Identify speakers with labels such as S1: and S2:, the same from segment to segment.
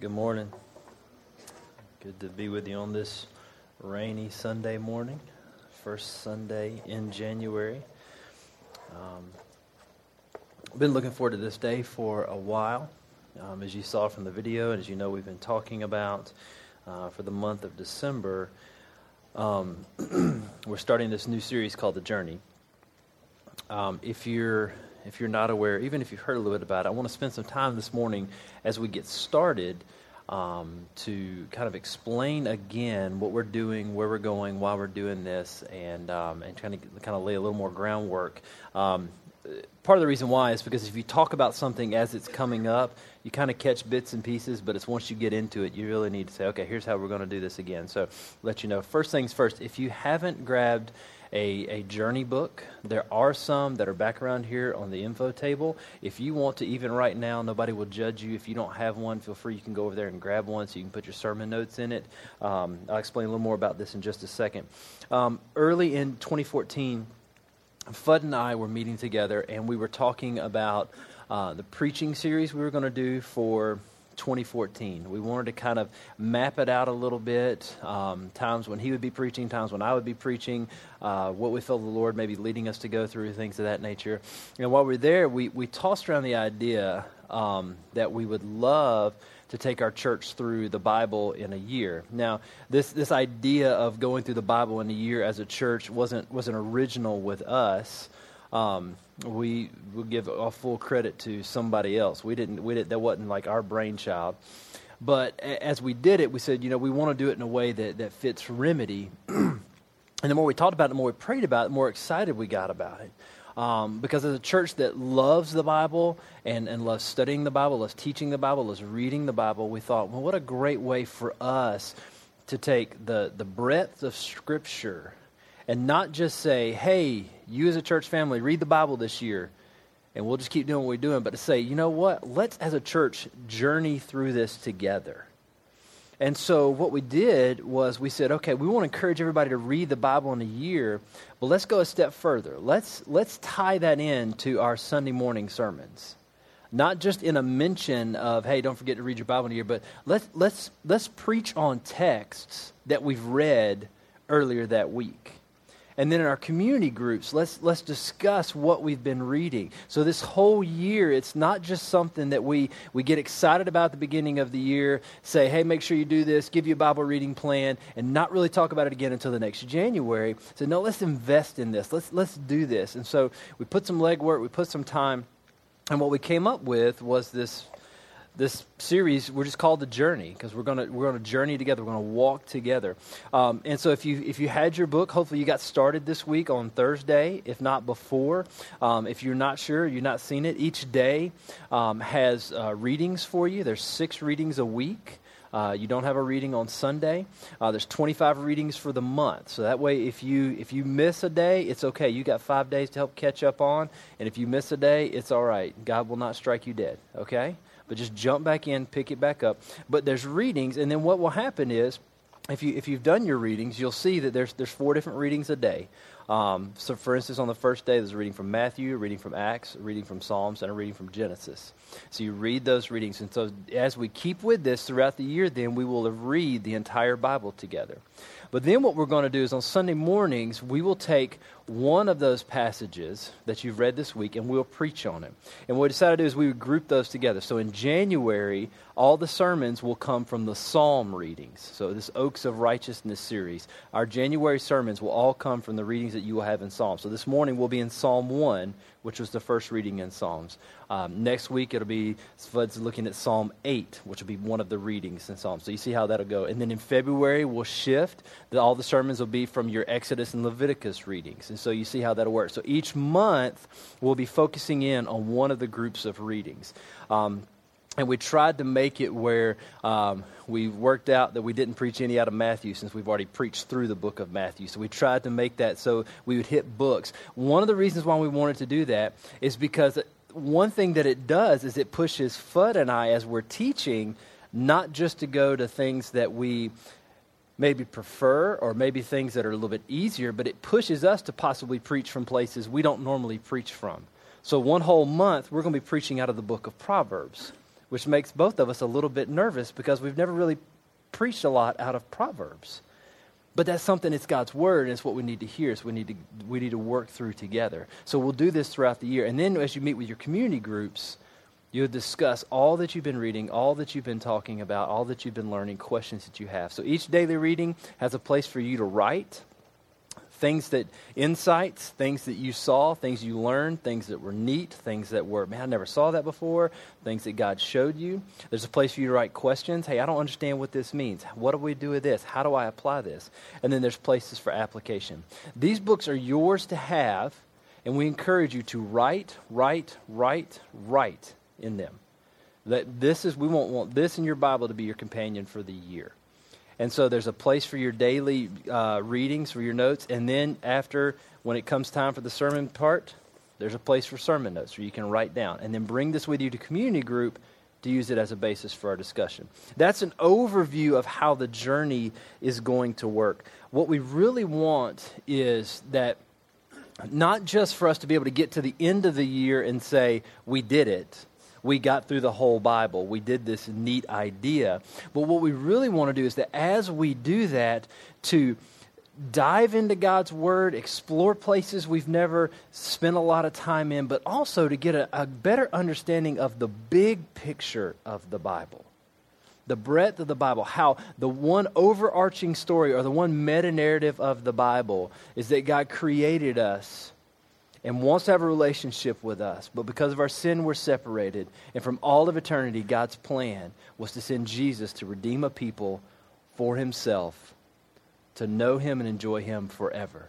S1: Good morning. Good to be with you on this rainy Sunday morning, first Sunday in January. Um, been looking forward to this day for a while. Um, as you saw from the video, and as you know, we've been talking about uh, for the month of December, um, we're starting this new series called The Journey. Um, if you're if you're not aware, even if you've heard a little bit about it, I want to spend some time this morning as we get started um, to kind of explain again what we're doing, where we're going, why we're doing this, and um, and trying to kind of lay a little more groundwork. Um, part of the reason why is because if you talk about something as it's coming up, you kind of catch bits and pieces, but it's once you get into it, you really need to say, okay, here's how we're going to do this again. So, let you know. First things first, if you haven't grabbed a, a journey book. There are some that are back around here on the info table. If you want to, even right now, nobody will judge you. If you don't have one, feel free. You can go over there and grab one so you can put your sermon notes in it. Um, I'll explain a little more about this in just a second. Um, early in 2014, Fudd and I were meeting together and we were talking about uh, the preaching series we were going to do for 2014. We wanted to kind of map it out a little bit. Um, times when he would be preaching, times when I would be preaching, uh, what we felt the Lord maybe leading us to go through, things of that nature. And while we are there, we, we tossed around the idea um, that we would love to take our church through the Bible in a year. Now, this, this idea of going through the Bible in a year as a church wasn't, wasn't original with us. Um, we would give a full credit to somebody else. We didn't, we didn't, that wasn't like our brainchild. But as we did it, we said, you know, we want to do it in a way that, that fits remedy. and the more we talked about it, the more we prayed about it, the more excited we got about it. Um, because as a church that loves the Bible and, and loves studying the Bible, loves teaching the Bible, loves reading the Bible, we thought, well, what a great way for us to take the, the breadth of Scripture and not just say, hey, you as a church family, read the Bible this year, and we'll just keep doing what we're doing, but to say, you know what, let's as a church journey through this together. And so what we did was we said, okay, we want to encourage everybody to read the Bible in a year, but let's go a step further. Let's let's tie that in to our Sunday morning sermons. Not just in a mention of, hey, don't forget to read your Bible in a year, but let's let's let's preach on texts that we've read earlier that week. And then in our community groups, let's, let's discuss what we've been reading. So this whole year, it's not just something that we, we get excited about the beginning of the year, say, hey, make sure you do this, give you a Bible reading plan, and not really talk about it again until the next January. So no, let's invest in this. Let's, let's do this. And so we put some legwork, we put some time, and what we came up with was this this series we're just called the journey because we're going to we're going to journey together we're going to walk together um, and so if you if you had your book hopefully you got started this week on thursday if not before um, if you're not sure you've not seen it each day um, has uh, readings for you there's six readings a week uh, you don't have a reading on Sunday. Uh, there's 25 readings for the month, so that way, if you if you miss a day, it's okay. You got five days to help catch up on, and if you miss a day, it's all right. God will not strike you dead. Okay but just jump back in, pick it back up. But there's readings, and then what will happen is, if you if you've done your readings, you'll see that there's there's four different readings a day. Um, so, for instance, on the first day, there's a reading from Matthew, a reading from Acts, a reading from Psalms, and a reading from Genesis. So you read those readings, and so as we keep with this throughout the year, then we will read the entire Bible together. But then what we're going to do is on Sunday mornings, we will take one of those passages that you've read this week and we'll preach on it. And what we decided to do is we would group those together. So in January, all the sermons will come from the Psalm readings. So this Oaks of Righteousness series. Our January sermons will all come from the readings that you will have in Psalms. So this morning we'll be in Psalm 1, which was the first reading in Psalms. Um, next week it'll be Fudd's looking at Psalm 8, which will be one of the readings in Psalms. So you see how that'll go. And then in February we'll shift. All the sermons will be from your Exodus and Leviticus readings. And so you see how that'll work. So each month we'll be focusing in on one of the groups of readings. Um, and we tried to make it where um, we worked out that we didn't preach any out of Matthew since we've already preached through the book of Matthew. So we tried to make that so we would hit books. One of the reasons why we wanted to do that is because one thing that it does is it pushes Fudd and I, as we're teaching, not just to go to things that we maybe prefer or maybe things that are a little bit easier, but it pushes us to possibly preach from places we don't normally preach from. So, one whole month, we're going to be preaching out of the book of Proverbs which makes both of us a little bit nervous because we've never really preached a lot out of Proverbs. But that's something, it's God's word, and it's what we need to hear. So we need to, we need to work through together. So we'll do this throughout the year. And then as you meet with your community groups, you'll discuss all that you've been reading, all that you've been talking about, all that you've been learning, questions that you have. So each daily reading has a place for you to write things that insights, things that you saw, things you learned, things that were neat, things that were, man, I never saw that before, things that God showed you. There's a place for you to write questions. Hey, I don't understand what this means. What do we do with this? How do I apply this? And then there's places for application. These books are yours to have, and we encourage you to write, write, write, write in them. That this is we won't want this in your Bible to be your companion for the year. And so there's a place for your daily uh, readings, for your notes. And then after, when it comes time for the sermon part, there's a place for sermon notes where you can write down. And then bring this with you to community group to use it as a basis for our discussion. That's an overview of how the journey is going to work. What we really want is that not just for us to be able to get to the end of the year and say, we did it we got through the whole Bible. We did this neat idea. But what we really want to do is that as we do that, to dive into God's Word, explore places we've never spent a lot of time in, but also to get a, a better understanding of the big picture of the Bible the breadth of the Bible, how the one overarching story or the one meta narrative of the Bible is that God created us and wants to have a relationship with us. But because of our sin, we're separated. And from all of eternity, God's plan was to send Jesus to redeem a people for himself, to know him and enjoy him forever.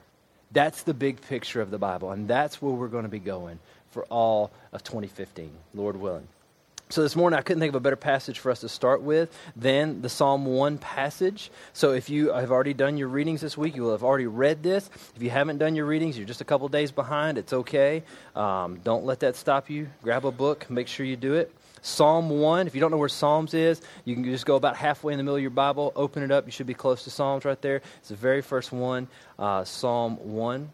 S1: That's the big picture of the Bible. And that's where we're going to be going for all of 2015, Lord willing. So this morning, I couldn't think of a better passage for us to start with than the Psalm 1 passage. So if you have already done your readings this week, you will have already read this. If you haven't done your readings, you're just a couple days behind, it's okay. Um, don't let that stop you. Grab a book, make sure you do it. Psalm 1, if you don't know where Psalms is, you can just go about halfway in the middle of your Bible, open it up. You should be close to Psalms right there. It's the very first one, uh, Psalm 1.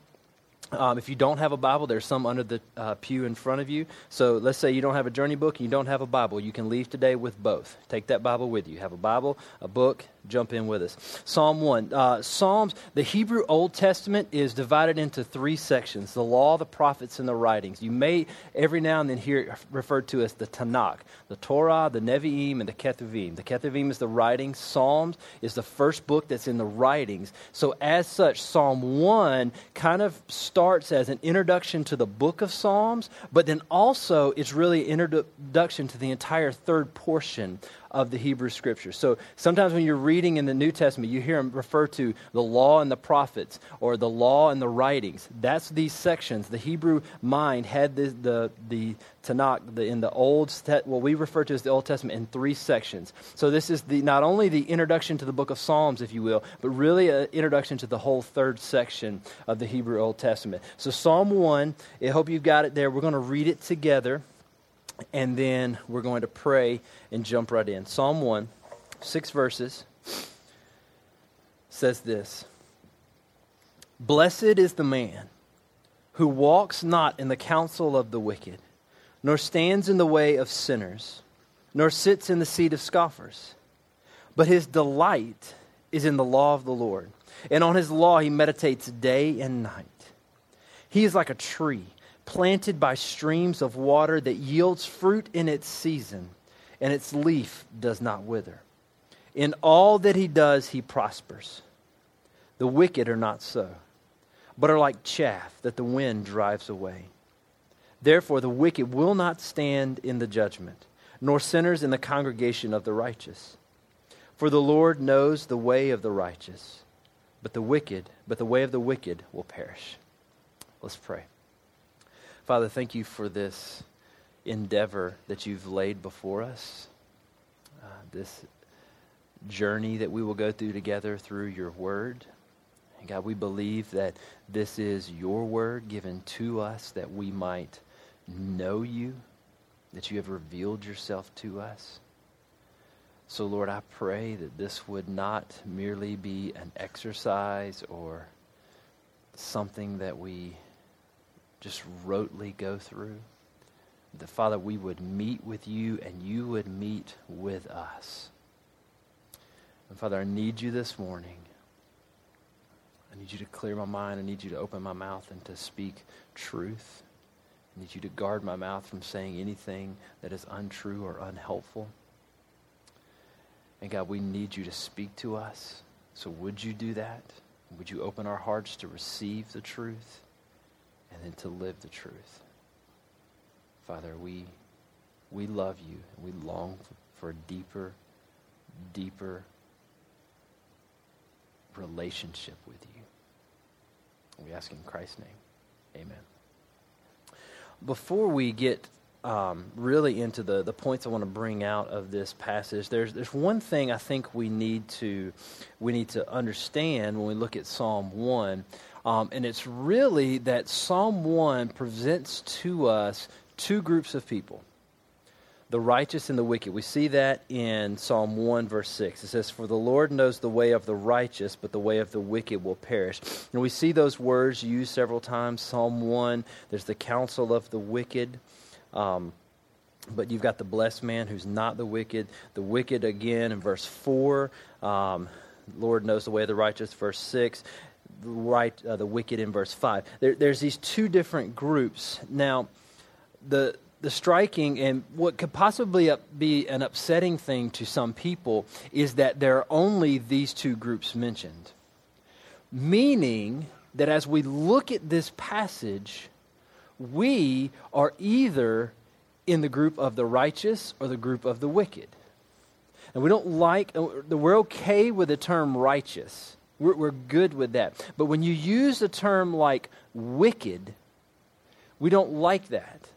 S1: Um, if you don't have a Bible, there's some under the uh, pew in front of you. So let's say you don't have a journey book and you don't have a Bible. You can leave today with both. Take that Bible with you. Have a Bible, a book, jump in with us. Psalm 1. Uh, Psalms, the Hebrew Old Testament is divided into three sections the law, the prophets, and the writings. You may every now and then hear it referred to as the Tanakh, the Torah, the Nevi'im, and the Ketuvim. The Ketuvim is the writings. Psalms is the first book that's in the writings. So, as such, Psalm 1 kind of starts as an introduction to the book of Psalms, but then also it's really an introduction to the entire third portion of the Hebrew Scriptures. So sometimes when you're reading in the New Testament, you hear them refer to the law and the prophets or the law and the writings. That's these sections. The Hebrew mind had the, the, the Tanakh the, in the Old, what we refer to as the Old Testament, in three sections. So this is the, not only the introduction to the book of Psalms, if you will, but really an introduction to the whole third section of the Hebrew Old Testament. So Psalm 1, I hope you've got it there. We're going to read it together and then we're going to pray and jump right in. Psalm 1, six verses, says this Blessed is the man who walks not in the counsel of the wicked, nor stands in the way of sinners, nor sits in the seat of scoffers. But his delight is in the law of the Lord, and on his law he meditates day and night. He is like a tree planted by streams of water that yields fruit in its season, and its leaf does not wither. In all that he does, he prospers. The wicked are not so, but are like chaff that the wind drives away. Therefore, the wicked will not stand in the judgment, nor sinners in the congregation of the righteous. For the Lord knows the way of the righteous, but the wicked, but the way of the wicked will perish. Let's pray. Father, thank you for this endeavor that you've laid before us, uh, this journey that we will go through together through your word. And God, we believe that this is your word given to us that we might know you, that you have revealed yourself to us. So, Lord, I pray that this would not merely be an exercise or something that we just rotely go through, The Father, we would meet with you and you would meet with us. And Father, I need you this morning. I need you to clear my mind. I need you to open my mouth and to speak truth. I need you to guard my mouth from saying anything that is untrue or unhelpful. And God, we need you to speak to us. So would you do that? Would you open our hearts to receive the truth and then to live the truth? Father, we, we love you and we long for a deeper, deeper relationship with you. We ask in Christ's name. Amen. Before we get um, really into the, the points I want to bring out of this passage, there's, there's one thing I think we need to, we need to understand when we look at Psalm 1. Um, and it's really that Psalm 1 presents to us two groups of people the righteous and the wicked. We see that in Psalm 1, verse 6. It says, For the Lord knows the way of the righteous, but the way of the wicked will perish. And we see those words used several times. Psalm 1, there's the counsel of the wicked. Um, but you've got the blessed man who's not the wicked. The wicked, again, in verse 4. Um, Lord knows the way of the righteous, verse 6 the right uh, the wicked in verse 5 there, there's these two different groups now the the striking and what could possibly be an upsetting thing to some people is that there are only these two groups mentioned. Meaning that as we look at this passage, we are either in the group of the righteous or the group of the wicked. And we don't like, uh, we're okay with the term righteous. We're, we're good with that. But when you use a term like wicked, we don't like that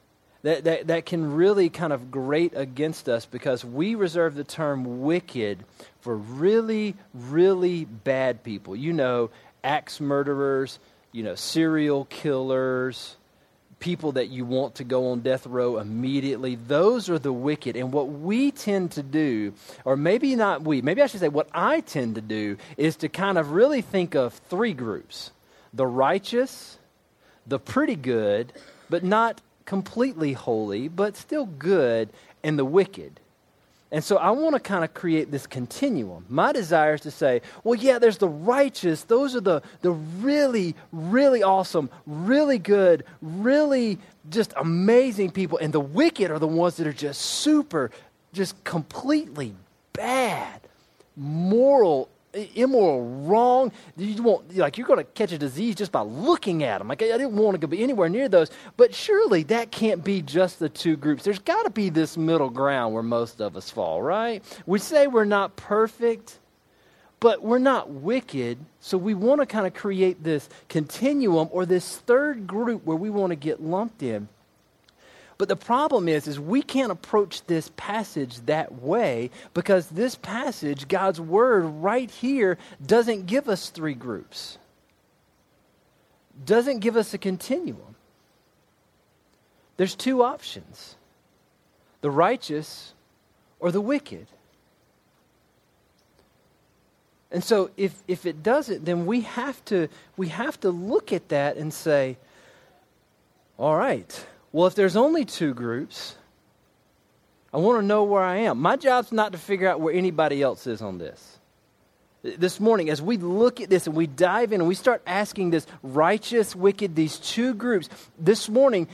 S1: that, that, that can really kind of grate against us because we reserve the term wicked for really, really bad people. You know, axe murderers, you know, serial killers, people that you want to go on death row immediately. Those are the wicked. And what we tend to do, or maybe not we, maybe I should say what I tend to do, is to kind of really think of three groups the righteous, the pretty good, but not completely holy, but still good, and the wicked. And so I want to kind of create this continuum. My desire is to say, well, yeah, there's the righteous. Those are the, the really, really awesome, really good, really just amazing people. And the wicked are the ones that are just super, just completely bad, moral immoral, wrong. You won't like you're going to catch a disease just by looking at them. Like I didn't want to be anywhere near those, but surely that can't be just the two groups. There's got to be this middle ground where most of us fall, right? We say we're not perfect, but we're not wicked. So we want to kind of create this continuum or this third group where we want to get lumped in. But the problem is, is we can't approach this passage that way because this passage, God's word right here, doesn't give us three groups. Doesn't give us a continuum. There's two options the righteous or the wicked. And so if, if it doesn't, then we have to we have to look at that and say, all right, well, if there's only two groups, I want to know where I am. My job's not to figure out where anybody else is on this. This morning, as we look at this and we dive in and we start asking this righteous, wicked, these two groups, this morning,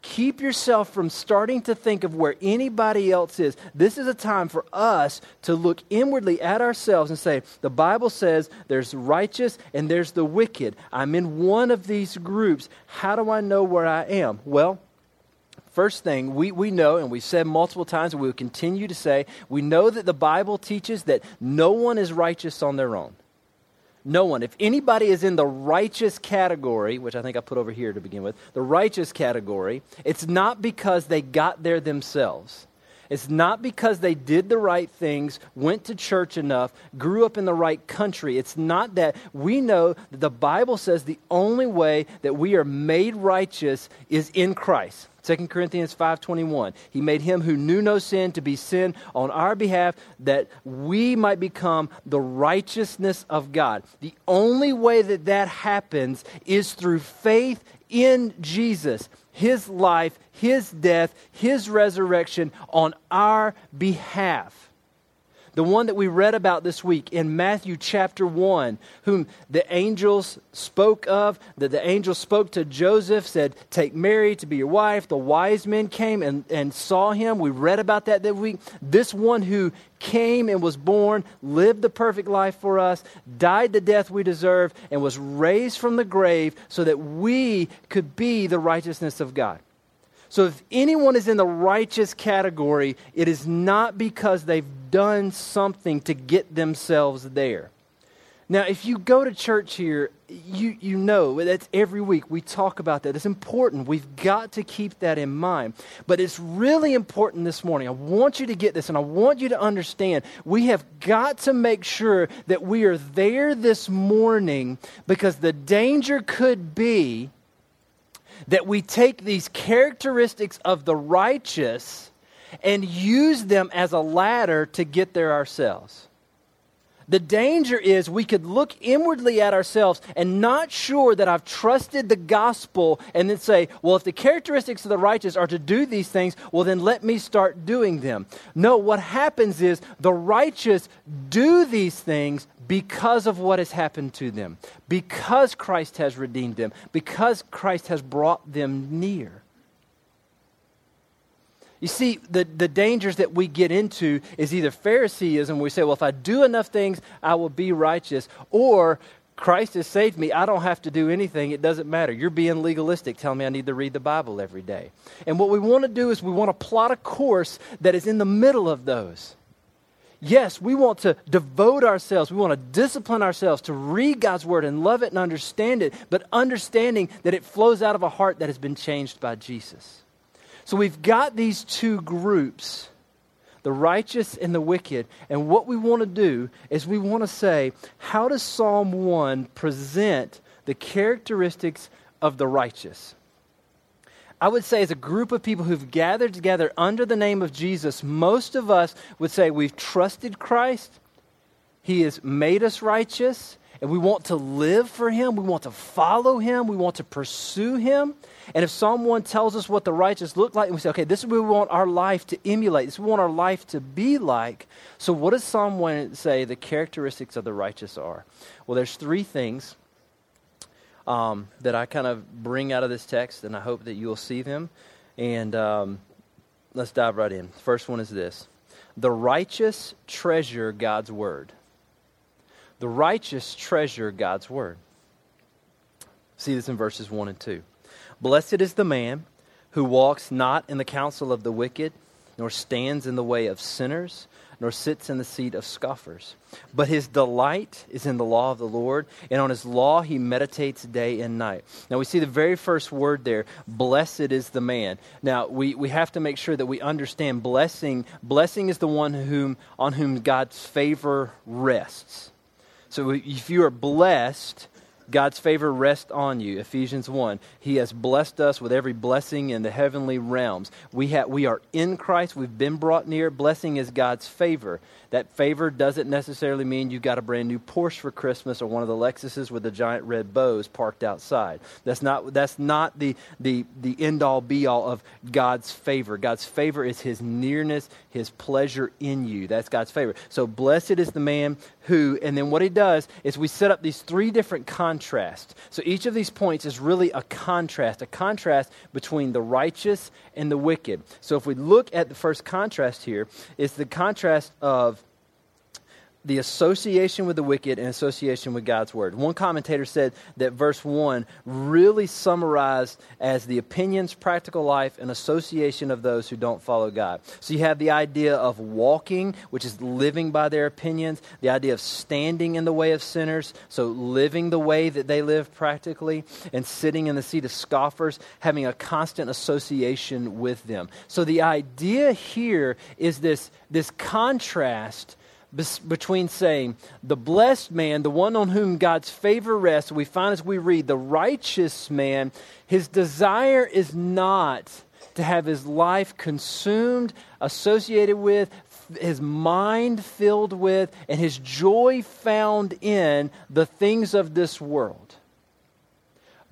S1: keep yourself from starting to think of where anybody else is. This is a time for us to look inwardly at ourselves and say, the Bible says there's righteous and there's the wicked. I'm in one of these groups. How do I know where I am? Well, First thing, we, we know, and we've said multiple times, and we will continue to say, we know that the Bible teaches that no one is righteous on their own. No one. If anybody is in the righteous category, which I think I put over here to begin with, the righteous category, it's not because they got there themselves. It's not because they did the right things, went to church enough, grew up in the right country. It's not that. We know that the Bible says the only way that we are made righteous is in Christ. 2 Corinthians 5:21. He made him who knew no sin to be sin on our behalf that we might become the righteousness of God. The only way that that happens is through faith in Jesus, his life, his death, his resurrection on our behalf the one that we read about this week in Matthew chapter 1, whom the angels spoke of, that the angel spoke to Joseph, said, Take Mary to be your wife. The wise men came and, and saw him. We read about that that week. This one who came and was born, lived the perfect life for us, died the death we deserve, and was raised from the grave so that we could be the righteousness of God. So if anyone is in the righteous category, it is not because they've done something to get themselves there. Now, if you go to church here, you, you know that's every week we talk about that. It's important. We've got to keep that in mind. But it's really important this morning. I want you to get this and I want you to understand we have got to make sure that we are there this morning because the danger could be that we take these characteristics of the righteous and use them as a ladder to get there ourselves. The danger is we could look inwardly at ourselves and not sure that I've trusted the gospel and then say, well, if the characteristics of the righteous are to do these things, well, then let me start doing them. No, what happens is the righteous do these things because of what has happened to them, because Christ has redeemed them, because Christ has brought them near. You see, the, the dangers that we get into is either Phariseeism, we say, well, if I do enough things, I will be righteous, or Christ has saved me. I don't have to do anything. It doesn't matter. You're being legalistic, telling me I need to read the Bible every day. And what we want to do is we want to plot a course that is in the middle of those. Yes, we want to devote ourselves, we want to discipline ourselves to read God's word and love it and understand it, but understanding that it flows out of a heart that has been changed by Jesus. So we've got these two groups, the righteous and the wicked, and what we want to do is we want to say, how does Psalm 1 present the characteristics of the righteous? I would say, as a group of people who've gathered together under the name of Jesus, most of us would say we've trusted Christ. He has made us righteous, and we want to live for Him. We want to follow Him. We want to pursue Him. And if someone tells us what the righteous look like, and we say, okay, this is what we want our life to emulate, this is what we want our life to be like. So, what does 1 say the characteristics of the righteous are? Well, there's three things um, that I kind of bring out of this text, and I hope that you'll see them. And um, let's dive right in. First one is this The righteous treasure God's word. The righteous treasure God's word. See this in verses 1 and 2. Blessed is the man who walks not in the counsel of the wicked, nor stands in the way of sinners nor sits in the seat of scoffers. But his delight is in the law of the Lord, and on his law he meditates day and night. Now we see the very first word there blessed is the man. Now we, we have to make sure that we understand blessing. Blessing is the one whom, on whom God's favor rests. So if you are blessed, God's favor rests on you. Ephesians 1. He has blessed us with every blessing in the heavenly realms. We, have, we are in Christ. We've been brought near. Blessing is God's favor. That favor doesn't necessarily mean you got a brand new Porsche for Christmas or one of the Lexuses with the giant red bows parked outside. That's not, that's not the, the, the end all be all of God's favor. God's favor is his nearness, his pleasure in you. That's God's favor. So blessed is the man who, and then what he does is we set up these three different contrasts. So each of these points is really a contrast, a contrast between the righteous and the wicked. So if we look at the first contrast here, it's the contrast of the association with the wicked and association with God's word. One commentator said that verse 1 really summarized as the opinions, practical life, and association of those who don't follow God. So you have the idea of walking, which is living by their opinions, the idea of standing in the way of sinners, so living the way that they live practically, and sitting in the seat of scoffers, having a constant association with them. So the idea here is this, this contrast between saying the blessed man, the one on whom God's favor rests, we find as we read the righteous man, his desire is not to have his life consumed, associated with, his mind filled with, and his joy found in the things of this world.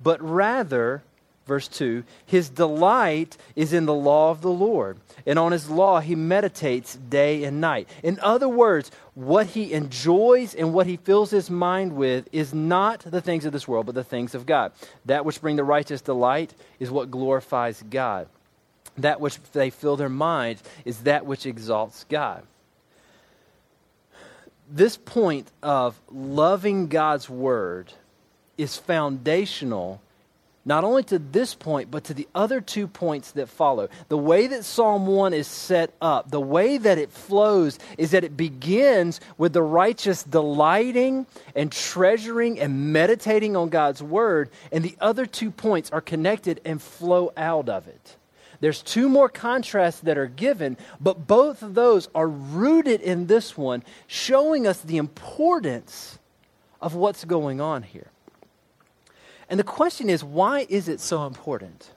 S1: But rather, verse 2, his delight is in the law of the Lord, and on his law he meditates day and night. In other words, what he enjoys and what he fills his mind with is not the things of this world, but the things of God. That which bring the righteous delight is what glorifies God that which they fill their minds is that which exalts God. This point of loving God's word is foundational not only to this point, but to the other two points that follow. The way that Psalm 1 is set up, the way that it flows, is that it begins with the righteous delighting and treasuring and meditating on God's word, and the other two points are connected and flow out of it. There's two more contrasts that are given, but both of those are rooted in this one, showing us the importance of what's going on here. And the question is, why is it so important?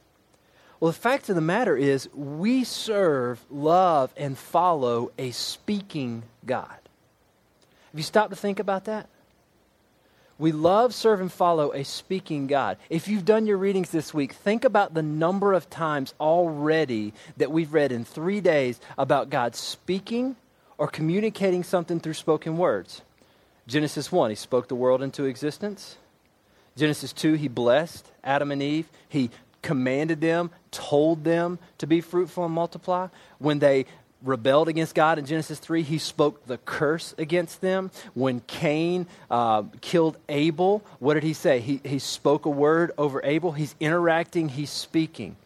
S1: Well, the fact of the matter is, we serve, love, and follow a speaking God. Have you stopped to think about that? We love, serve, and follow a speaking God. If you've done your readings this week, think about the number of times already that we've read in three days about God speaking or communicating something through spoken words. Genesis 1, he spoke the world into existence. Genesis 2, he blessed Adam and Eve. He commanded them, told them to be fruitful and multiply. When they rebelled against God in Genesis 3, he spoke the curse against them. When Cain uh, killed Abel, what did he say? He, he spoke a word over Abel. He's interacting, he's speaking.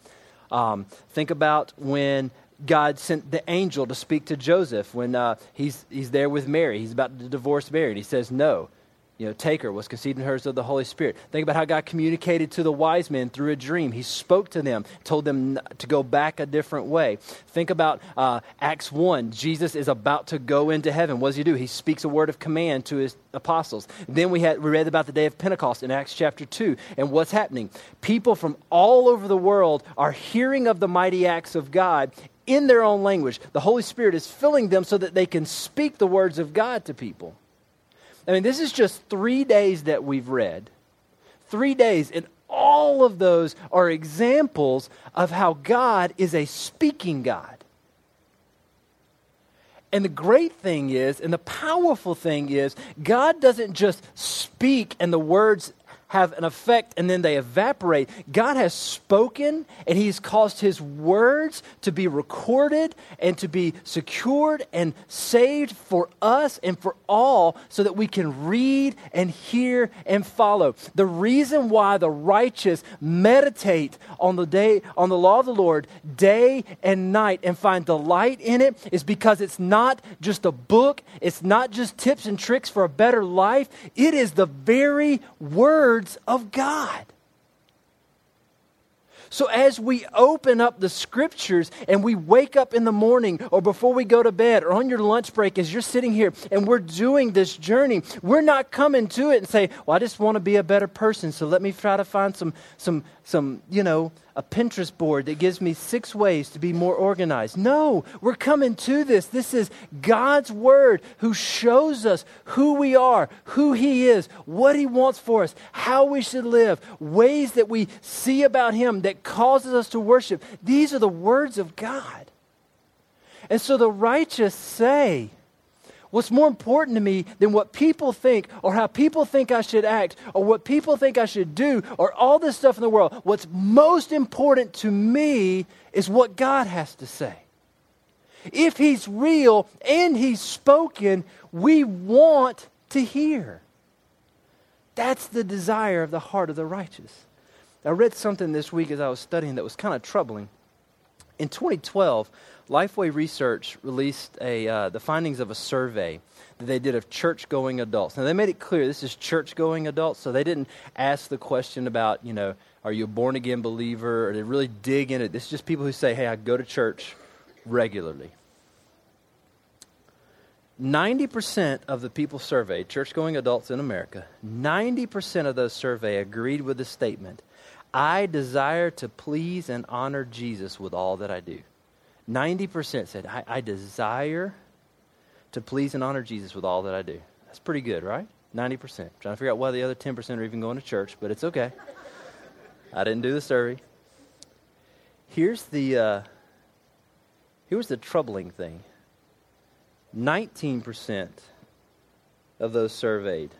S1: Um, think about when God sent the angel to speak to Joseph when uh, he's, he's there with Mary. He's about to divorce Mary, and he says, No you know, take her, was conceived in hers of the Holy Spirit. Think about how God communicated to the wise men through a dream. He spoke to them, told them to go back a different way. Think about uh, Acts 1. Jesus is about to go into heaven. What does he do? He speaks a word of command to his apostles. Then we, had, we read about the day of Pentecost in Acts chapter 2. And what's happening? People from all over the world are hearing of the mighty acts of God in their own language. The Holy Spirit is filling them so that they can speak the words of God to people. I mean, this is just three days that we've read. Three days, and all of those are examples of how God is a speaking God. And the great thing is, and the powerful thing is, God doesn't just speak and the words have an effect and then they evaporate. God has spoken and He's caused His words to be recorded and to be secured and saved for us and for all so that we can read and hear and follow. The reason why the righteous meditate on the day on the law of the Lord day and night and find delight in it is because it's not just a book, it's not just tips and tricks for a better life. It is the very word words of God. So, as we open up the scriptures and we wake up in the morning or before we go to bed or on your lunch break, as you're sitting here and we're doing this journey, we're not coming to it and say, Well, I just want to be a better person, so let me try to find some, some, some you know, a Pinterest board that gives me six ways to be more organized. No, we're coming to this. This is God's Word who shows us who we are, who He is, what He wants for us, how we should live, ways that we see about Him that causes us to worship. These are the words of God. And so the righteous say, What's more important to me than what people think or how people think I should act or what people think I should do or all this stuff in the world? What's most important to me is what God has to say. If He's real and He's spoken, we want to hear. That's the desire of the heart of the righteous. I read something this week as I was studying that was kind of troubling. In 2012, Lifeway Research released a, uh, the findings of a survey that they did of church going adults. Now, they made it clear this is church going adults, so they didn't ask the question about, you know, are you a born again believer, or they really dig into it. This is just people who say, hey, I go to church regularly. 90% of the people surveyed, church going adults in America, 90% of those surveyed agreed with the statement I desire to please and honor Jesus with all that I do. 90% said, I, I desire to please and honor Jesus with all that I do. That's pretty good, right? 90%. trying to figure out why the other 10% are even going to church, but it's okay. I didn't do the survey. Here's the, uh, here's the troubling thing 19% of those surveyed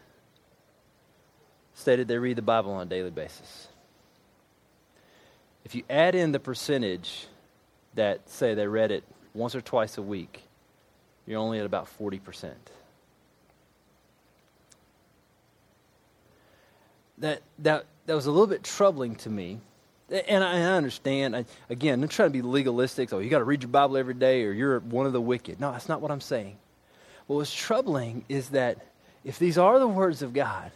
S1: stated they read the Bible on a daily basis. If you add in the percentage that say they read it once or twice a week, you're only at about 40%. That, that, that was a little bit troubling to me. And I, understand. I, again, I'm trying to be legalistic. Oh, you got to read your Bible every day or you're one of the wicked. No, that's not what I'm saying. What was troubling is that if these are the words of God,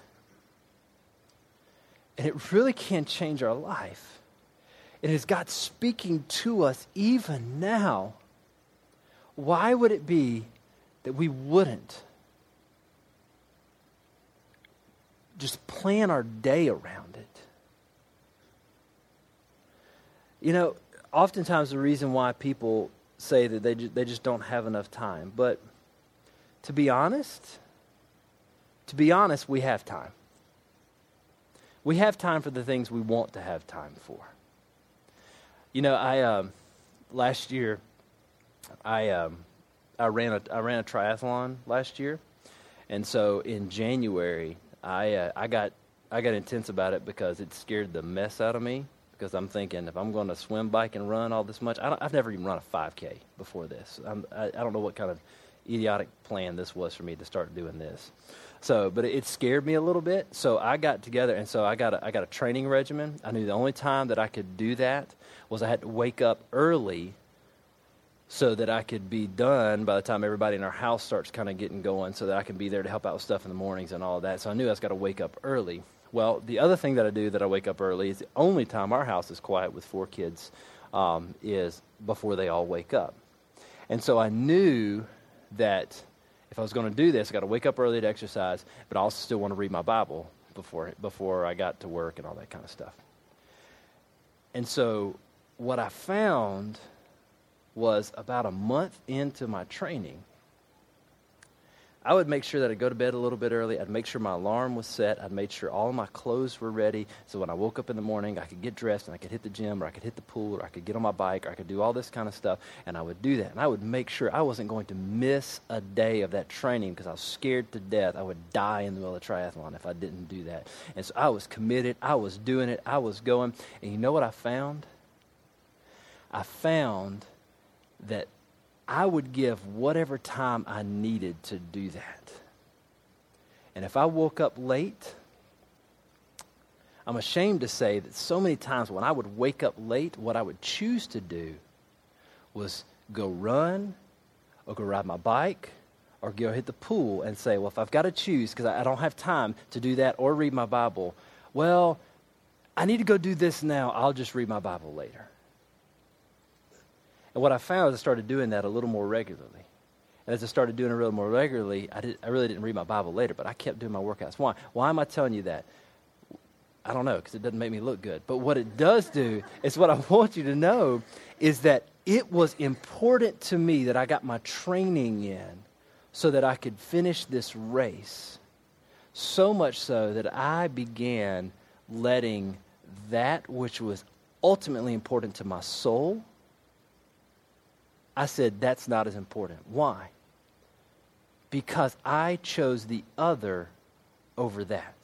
S1: and it really can change our life, it is God speaking to us even now. Why would it be that we wouldn't just plan our day around it? You know, oftentimes the reason why people say that they, they just don't have enough time, but to be honest, to be honest, we have time. We have time for the things we want to have time for. You know, I um, last year, I um, I ran a I ran a triathlon last year, and so in January, I uh, I got I got intense about it because it scared the mess out of me. Because I'm thinking if I'm going to swim, bike, and run all this much, I have never even run a 5K before this. I'm, I, I don't know what kind of idiotic plan this was for me to start doing this. So, but it scared me a little bit. So I got together, and so I got a, I got a training regimen. I knew the only time that I could do that was I had to wake up early so that I could be done by the time everybody in our house starts kind of getting going so that I can be there to help out with stuff in the mornings and all of that. So I knew I was got to wake up early. Well, the other thing that I do that I wake up early is the only time our house is quiet with four kids um, is before they all wake up. And so I knew that if I was going to do this, I got to wake up early to exercise, but I also still want to read my Bible before, before I got to work and all that kind of stuff. And so what I found was about a month into my training, I would make sure that I'd go to bed a little bit early. I'd make sure my alarm was set. I'd make sure all my clothes were ready. So when I woke up in the morning, I could get dressed and I could hit the gym or I could hit the pool or I could get on my bike or I could do all this kind of stuff. And I would do that. And I would make sure I wasn't going to miss a day of that training because I was scared to death. I would die in the middle of the triathlon if I didn't do that. And so I was committed. I was doing it. I was going. And you know what I found? I found that I would give whatever time I needed to do that. And if I woke up late, I'm ashamed to say that so many times when I would wake up late, what I would choose to do was go run or go ride my bike or go hit the pool and say, well, if I've got to choose because I don't have time to do that or read my Bible, well, I need to go do this now. I'll just read my Bible later. And what I found is I started doing that a little more regularly. And as I started doing it a little more regularly, I, did, I really didn't read my Bible later, but I kept doing my workouts. Why? Why am I telling you that? I don't know, because it doesn't make me look good. But what it does do is what I want you to know is that it was important to me that I got my training in so that I could finish this race. So much so that I began letting that which was ultimately important to my soul I said, that's not as important. Why? Because I chose the other over that.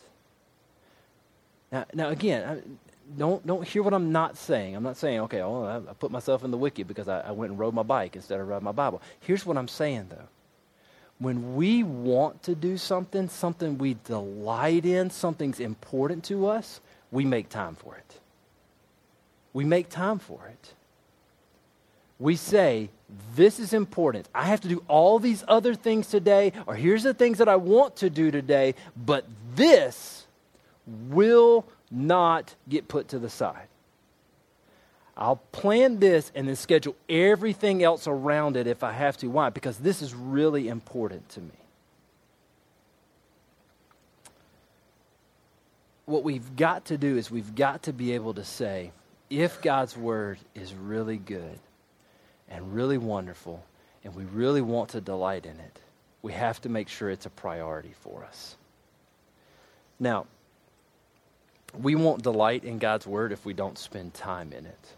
S1: Now, now again, don't, don't hear what I'm not saying. I'm not saying, okay, well, I, I put myself in the wicked because I, I went and rode my bike instead of riding my Bible. Here's what I'm saying, though. When we want to do something, something we delight in, something's important to us, we make time for it. We make time for it we say, This is important. I have to do all these other things today, or here's the things that I want to do today, but this will not get put to the side. I'll plan this and then schedule everything else around it if I have to. Why? Because this is really important to me. what we've got to do is we've got to be able to say, if God's word is really good and really wonderful, and we really want to delight in it, we have to make sure it's a priority for us. Now, we won't delight in God's word if we don't spend time in it.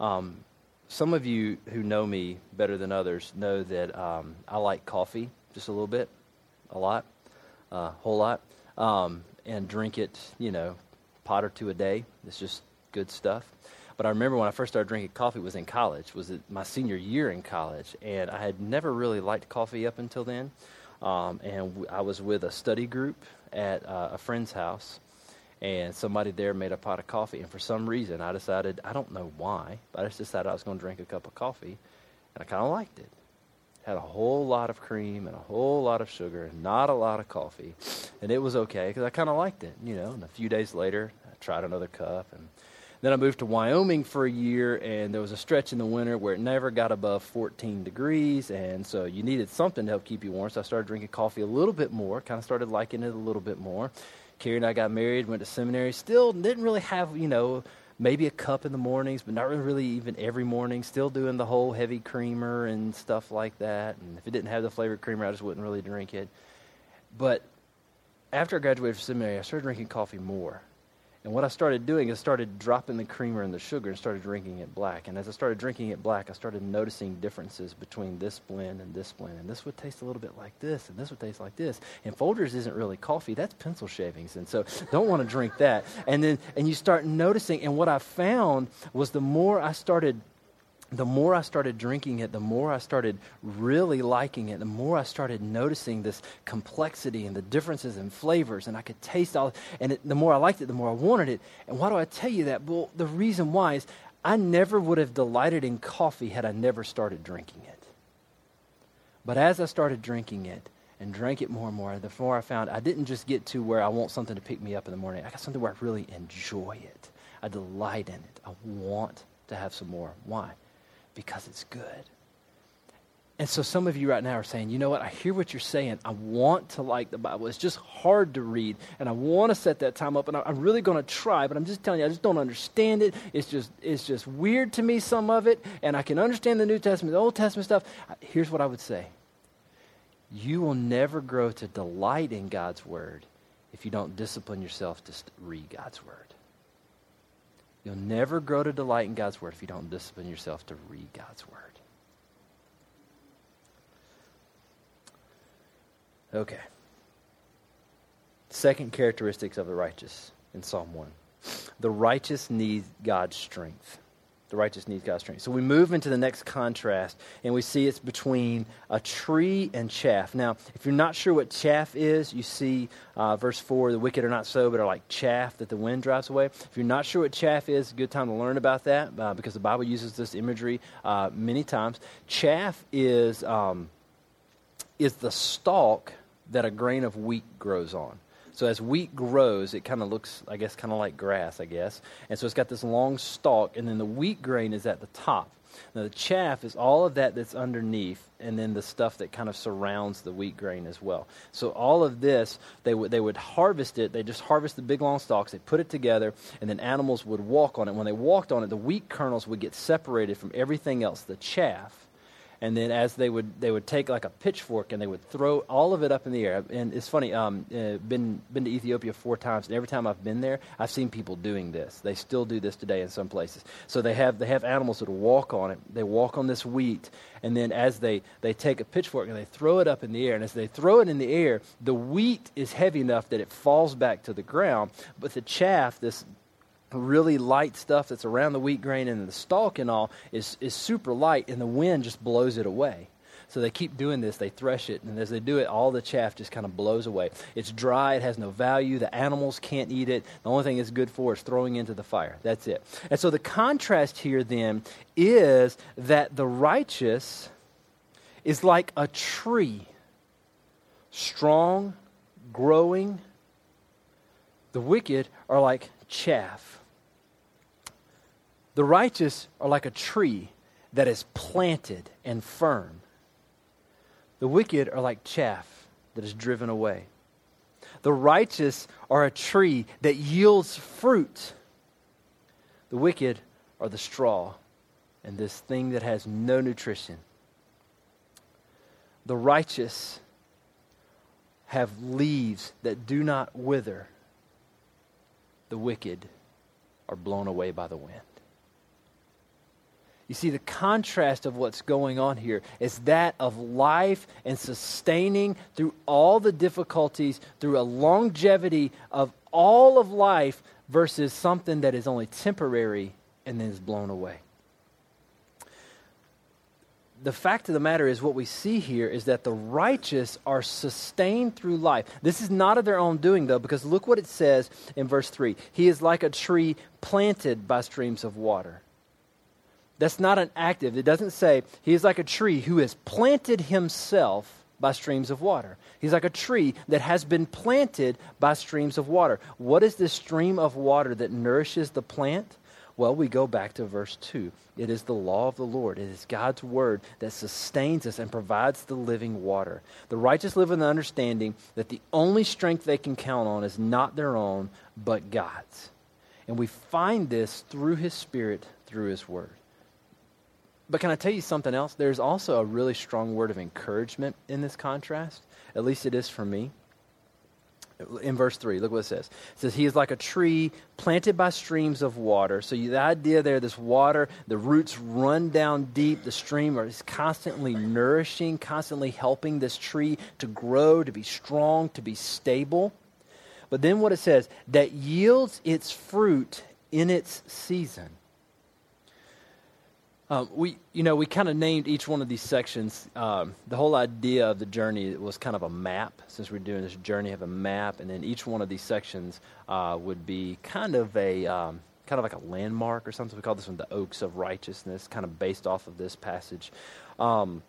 S1: Um, some of you who know me better than others know that um, I like coffee just a little bit, a lot, a uh, whole lot, um, and drink it, you know, pot or two a day. It's just good stuff. But I remember when I first started drinking coffee was in college, was my senior year in college, and I had never really liked coffee up until then. Um, and I was with a study group at uh, a friend's house, and somebody there made a pot of coffee. And for some reason, I decided, I don't know why, but I just decided I was going to drink a cup of coffee, and I kind of liked it. Had a whole lot of cream and a whole lot of sugar and not a lot of coffee. And it was okay because I kind of liked it, you know. And a few days later, I tried another cup and then I moved to Wyoming for a year, and there was a stretch in the winter where it never got above 14 degrees, and so you needed something to help keep you warm. So I started drinking coffee a little bit more, kind of started liking it a little bit more. Carrie and I got married, went to seminary, still didn't really have, you know, maybe a cup in the mornings, but not really even every morning. Still doing the whole heavy creamer and stuff like that. And if it didn't have the flavored creamer, I just wouldn't really drink it. But after I graduated from seminary, I started drinking coffee more. And what I started doing is started dropping the creamer and the sugar and started drinking it black. And as I started drinking it black, I started noticing differences between this blend and this blend. And this would taste a little bit like this, and this would taste like this. And Folgers isn't really coffee, that's pencil shavings. And so don't want to drink that. And then and you start noticing, and what I found was the more I started the more I started drinking it, the more I started really liking it, the more I started noticing this complexity and the differences in flavors, and I could taste all. And it, the more I liked it, the more I wanted it. And why do I tell you that? Well, the reason why is I never would have delighted in coffee had I never started drinking it. But as I started drinking it and drank it more and more, the more I found I didn't just get to where I want something to pick me up in the morning. I got something where I really enjoy it. I delight in it. I want to have some more. Why? Because it's good. And so some of you right now are saying, you know what? I hear what you're saying. I want to like the Bible. It's just hard to read. And I want to set that time up. And I'm really going to try. But I'm just telling you, I just don't understand it. It's just, it's just weird to me, some of it. And I can understand the New Testament, the Old Testament stuff. Here's what I would say You will never grow to delight in God's Word if you don't discipline yourself to read God's Word. You'll never grow to delight in God's Word if you don't discipline yourself to read God's Word. Okay. Second characteristics of the righteous in Psalm 1. The righteous need God's strength. The righteous needs God's strength. So we move into the next contrast, and we see it's between a tree and chaff. Now, if you're not sure what chaff is, you see uh, verse 4 the wicked are not so, but are like chaff that the wind drives away. If you're not sure what chaff is, good time to learn about that uh, because the Bible uses this imagery uh, many times. Chaff is, um, is the stalk that a grain of wheat grows on. So as wheat grows, it kind of looks, I guess, kind of like grass, I guess. And so it's got this long stalk, and then the wheat grain is at the top. Now the chaff is all of that that's underneath, and then the stuff that kind of surrounds the wheat grain as well. So all of this, they would they would harvest it. They just harvest the big long stalks. They put it together, and then animals would walk on it. When they walked on it, the wheat kernels would get separated from everything else, the chaff, and then as they would they would take like a pitchfork and they would throw all of it up in the air. And it's funny um uh, been been to ethiopia four times and every time i've been there i've seen people doing this. They still do this today in some places. So they have they have animals that walk on it. They walk on this wheat. And then as they they take a pitchfork and they throw it up in the air and as they throw it in the air the wheat is heavy enough that it falls back to the ground but the chaff this really light stuff that's around the wheat grain and the stalk and all is, is super light, and the wind just blows it away. So they keep doing this. They thresh it, and as they do it, all the chaff just kind of blows away. It's dry. It has no value. The animals can't eat it. The only thing it's good for is throwing into the fire. That's it. And so the contrast here then is that the righteous is like a tree, strong, growing. The wicked are like chaff. The righteous are like a tree that is planted and firm. The wicked are like chaff that is driven away. The righteous are a tree that yields fruit. The wicked are the straw and this thing that has no nutrition. The righteous have leaves that do not wither. The wicked are blown away by the wind. You see, the contrast of what's going on here is that of life and sustaining through all the difficulties, through a longevity of all of life, versus something that is only temporary and then is blown away. The fact of the matter is, what we see here is that the righteous are sustained through life. This is not of their own doing, though, because look what it says in verse 3 He is like a tree planted by streams of water that's not an active. It doesn't say he is like a tree who has planted himself by streams of water. He's like a tree that has been planted by streams of water. What is this stream of water that nourishes the plant? Well, we go back to verse 2. It is the law of the Lord. It is God's word that sustains us and provides the living water. The righteous live in the understanding that the only strength they can count on is not their own, but God's. And we find this through His Spirit, through His word. But can I tell you something else? There's also a really strong word of encouragement in this contrast. At least it is for me. In verse 3, look what it says. It says, He is like a tree planted by streams of water. So you, the idea there, this water, the roots run down deep. The stream is constantly nourishing, constantly helping this tree to grow, to be strong, to be stable. But then what it says, that yields its fruit in its season. Um, we, you know, we kind of named each one of these sections. Um, the whole idea of the journey was kind of a map. Since we're doing this journey, have a map, and then each one of these sections uh, would be kind of a um, kind of like a landmark or something. We call this one the Oaks of Righteousness, kind of based off of this passage. Um,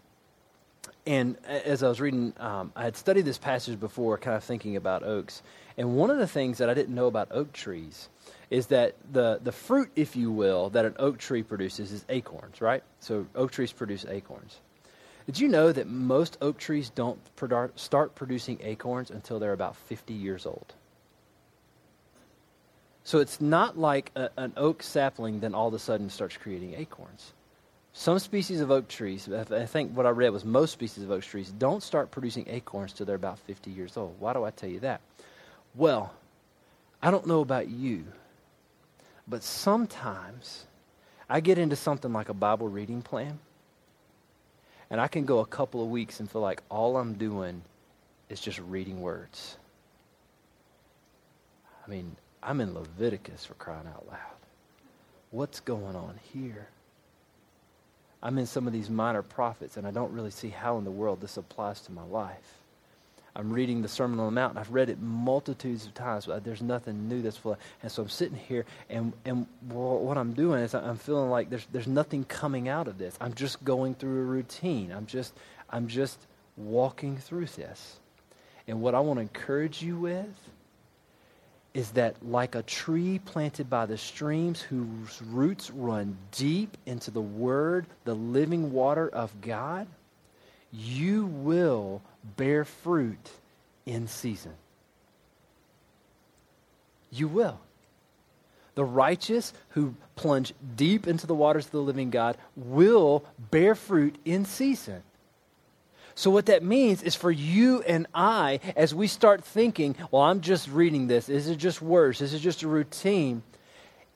S1: and as I was reading, um, I had studied this passage before, kind of thinking about oaks. And one of the things that I didn't know about oak trees is that the, the fruit, if you will, that an oak tree produces is acorns, right? So oak trees produce acorns. Did you know that most oak trees don't start producing acorns until they're about 50 years old? So it's not like a, an oak sapling then all of a sudden starts creating acorns. Some species of oak trees, I think what I read was most species of oak trees don't start producing acorns till they're about 50 years old. Why do I tell you that? Well, I don't know about you, but sometimes I get into something like a Bible reading plan, and I can go a couple of weeks and feel like all I'm doing is just reading words. I mean, I'm in Leviticus for crying out loud. What's going on here? I'm in some of these minor prophets, and I don't really see how in the world this applies to my life. I'm reading the Sermon on the Mount. I've read it multitudes of times, but there's nothing new that's full. And so I'm sitting here, and, and what I'm doing is I'm feeling like there's, there's nothing coming out of this. I'm just going through a routine. I'm just, I'm just walking through this. And what I want to encourage you with is that, like a tree planted by the streams whose roots run deep into the Word, the living water of God, you will bear fruit in season. You will. The righteous who plunge deep into the waters of the living God will bear fruit in season. So, what that means is for you and I, as we start thinking, well, I'm just reading this, this is just words, this is just a routine,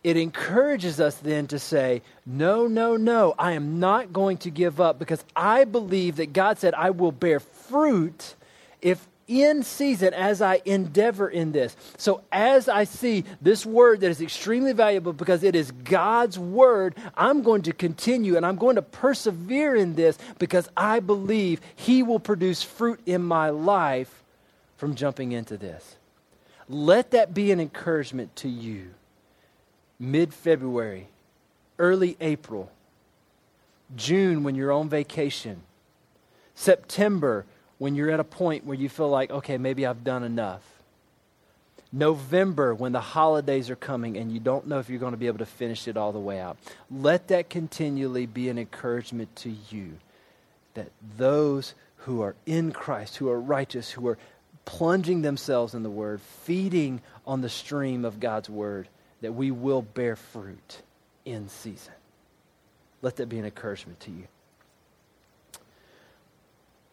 S1: it encourages us then to say, No, no, no, I am not going to give up because I believe that God said, I will bear fruit if in season as I endeavor in this. So, as I see this word that is extremely valuable because it is God's word, I'm going to continue and I'm going to persevere in this because I believe He will produce fruit in my life from jumping into this. Let that be an encouragement to you mid February, early April, June when you're on vacation, September when you're at a point where you feel like, okay, maybe I've done enough. November when the holidays are coming and you don't know if you're going to be able to finish it all the way out. Let that continually be an encouragement to you that those who are in Christ, who are righteous, who are plunging themselves in the Word, feeding on the stream of God's Word, that we will bear fruit in season. Let that be an encouragement to you.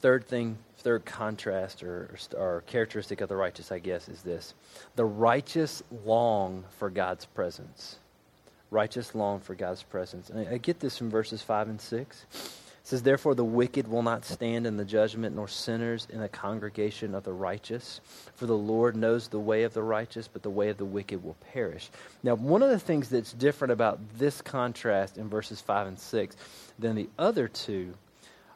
S1: Third thing, third contrast or, or, characteristic of the righteous, I guess, is this the righteous long for God's presence. Righteous long for God's presence. And I get this from verses 5 and 6. Says, Therefore, the wicked will not stand in the judgment, nor sinners in the congregation of the righteous. For the Lord knows the way of the righteous, but the way of the wicked will perish. Now, one of the things that's different about this contrast in verses 5 and 6 than the other two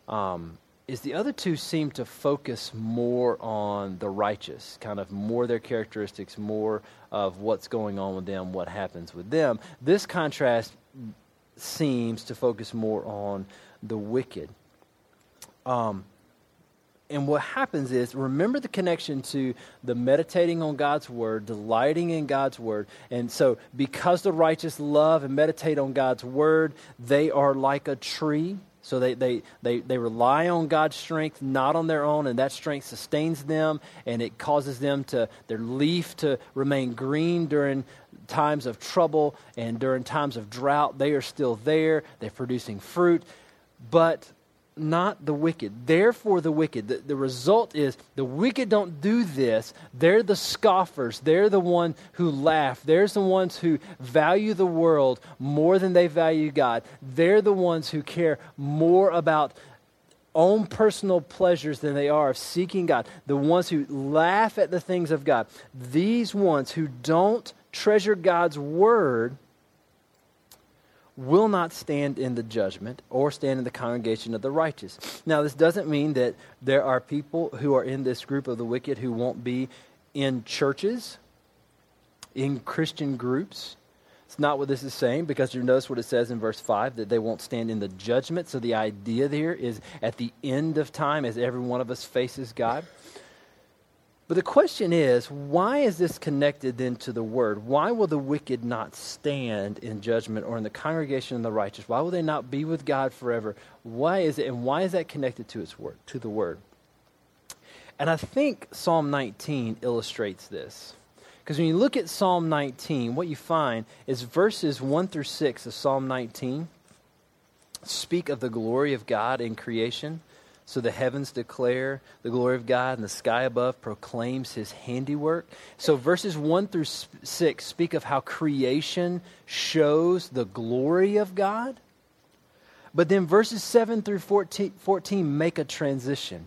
S1: um, is the other two seem to focus more on the righteous, kind of more their characteristics, more of what's going on with them, what happens with them. This contrast seems to focus more on the wicked. Um, and what happens is, remember the connection to the meditating on God's word, delighting in God's word. And so, because the righteous love and meditate on God's word, they are like a tree. So they, they, they, they rely on God's strength, not on their own, and that strength sustains them and it causes them to, their leaf to remain green during times of trouble and during times of drought. They are still there, they're producing fruit but not the wicked. Therefore, the wicked. The, the result is the wicked don't do this. They're the scoffers. They're the one who laugh. They're the ones who value the world more than they value God. They're the ones who care more about own personal pleasures than they are of seeking God. The ones who laugh at the things of God. These ones who don't treasure God's word will not stand in the judgment or stand in the congregation of the righteous. Now, this doesn't mean that there are people who are in this group of the wicked who won't be in churches, in Christian groups. It's not what this is saying because you notice what it says in verse 5 that they won't stand in the judgment. So the idea there is at the end of time, as every one of us faces God. But the question is, why is this connected then to the word? Why will the wicked not stand in judgment or in the congregation of the righteous? Why will they not be with God forever? Why is it, and why is that connected to its word, to the word? And I think Psalm 19 illustrates this. Because when you look at Psalm 19, what you find is verses 1 through 6 of Psalm 19 speak of the glory of God in creation. So the heavens declare the glory of God, and the sky above proclaims his handiwork. So verses 1 through 6 speak of how creation shows the glory of God. But then verses 7 through 14, 14 make a transition.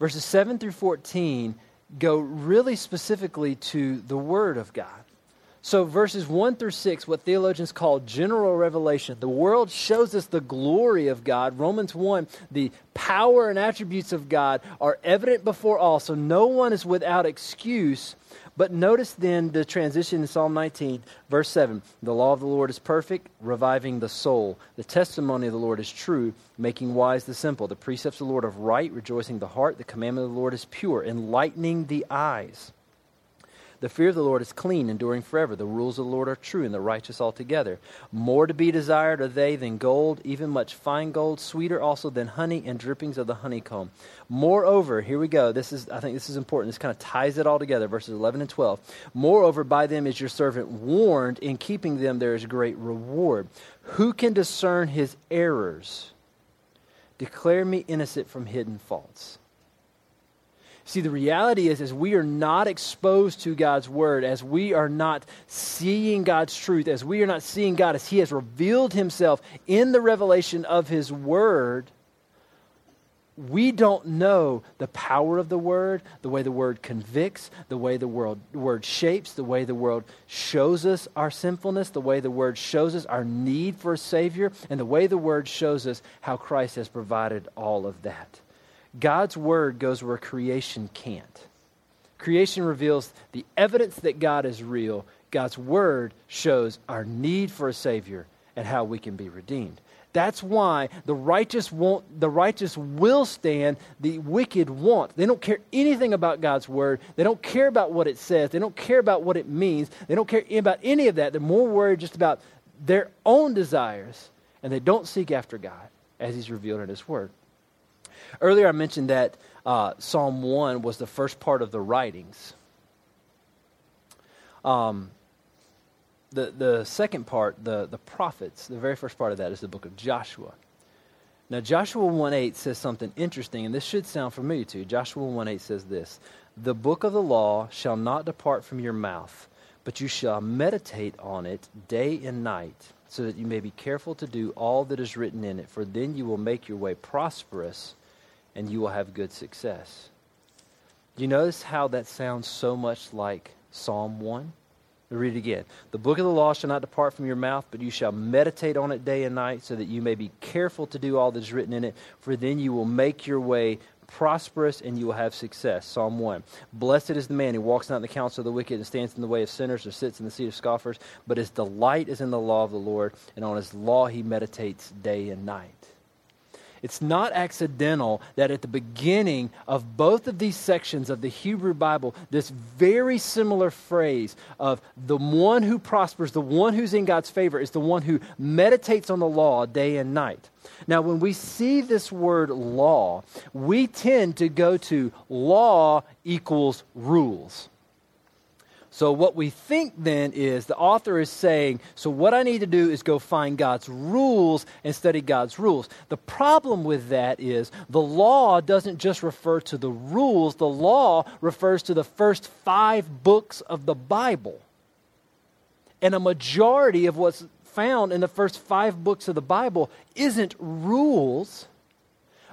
S1: Verses 7 through 14 go really specifically to the Word of God. So, verses 1 through 6, what theologians call general revelation. The world shows us the glory of God. Romans 1, the power and attributes of God are evident before all, so no one is without excuse. But notice then the transition in Psalm 19, verse 7. The law of the Lord is perfect, reviving the soul. The testimony of the Lord is true, making wise the simple. The precepts of the Lord are right, rejoicing the heart. The commandment of the Lord is pure, enlightening the eyes. The fear of the Lord is clean, enduring forever. The rules of the Lord are true and the righteous altogether. More to be desired are they than gold, even much fine gold, sweeter also than honey and drippings of the honeycomb. Moreover, here we go. This is I think this is important. This kind of ties it all together, verses 11 and 12. Moreover, by them is your servant warned, in keeping them there is great reward. Who can discern his errors? Declare me innocent from hidden faults. See, the reality is, as we are not exposed to God's word, as we are not seeing God's truth, as we are not seeing God as He has revealed Himself in the revelation of His word, we don't know the power of the word, the way the word convicts, the way the word, word shapes, the way the word shows us our sinfulness, the way the word shows us our need for a Savior, and the way the word shows us how Christ has provided all of that. God's word goes where creation can't. Creation reveals the evidence that God is real. God's word shows our need for a Savior and how we can be redeemed. That's why the righteous won't the righteous will stand, the wicked won't. They don't care anything about God's word. They don't care about what it says. They don't care about what it means. They don't care about any of that. They're more worried just about their own desires and they don't seek after God as he's revealed in his word. Earlier, I mentioned that uh, Psalm 1 was the first part of the writings. Um, the, the second part, the, the prophets, the very first part of that is the book of Joshua. Now, Joshua 1 8 says something interesting, and this should sound familiar to you. Joshua 1 8 says this The book of the law shall not depart from your mouth, but you shall meditate on it day and night, so that you may be careful to do all that is written in it, for then you will make your way prosperous and you will have good success. Do you notice how that sounds so much like Psalm 1? read it again. The book of the law shall not depart from your mouth, but you shall meditate on it day and night, so that you may be careful to do all that is written in it, for then you will make your way prosperous and you will have success. Psalm 1. Blessed is the man who walks not in the counsel of the wicked and stands in the way of sinners or sits in the seat of scoffers, but his delight is in the law of the Lord, and on his law he meditates day and night. It's not accidental that at the beginning of both of these sections of the Hebrew Bible, this very similar phrase of the one who prospers, the one who's in God's favor, is the one who meditates on the law day and night. Now, when we see this word law, we tend to go to law equals rules. So, what we think then is the author is saying, so what I need to do is go find God's rules and study God's rules. The problem with that is the law doesn't just refer to the rules, the law refers to the first five books of the Bible. And a majority of what's found in the first five books of the Bible isn't rules,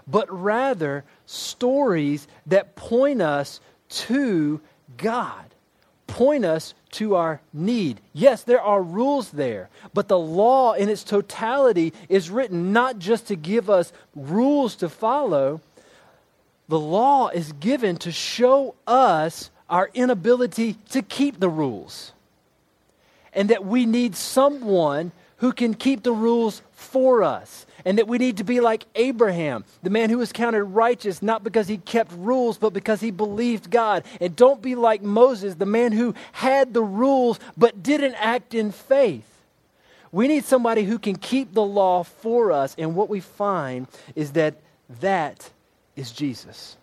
S1: but rather stories that point us to God point us to our need. Yes, there are rules there, but the law in its totality is written not just to give us rules to follow, the law is given to show us our inability to keep the rules. And that we need someone who can keep the rules for us and that we need to be like Abraham, the man who was counted righteous not because he kept rules, but because he believed God. And don't be like Moses, the man who had the rules but didn't act in faith. We need somebody who can keep the law for us, and what we find is that that is Jesus.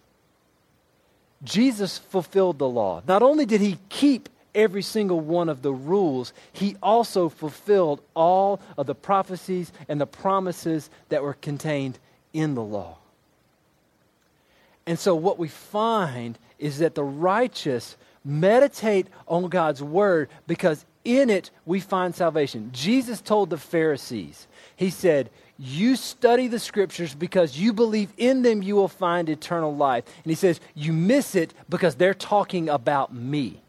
S1: Jesus fulfilled the law. Not only did he keep every single one of the rules, he also fulfilled all of the prophecies and the promises that were contained in the law. And so, what we find is that the righteous meditate on God's word because in it we find salvation. Jesus told the Pharisees, He said, You study the scriptures because you believe in them you will find eternal life. And He says, You miss it because they're talking about me.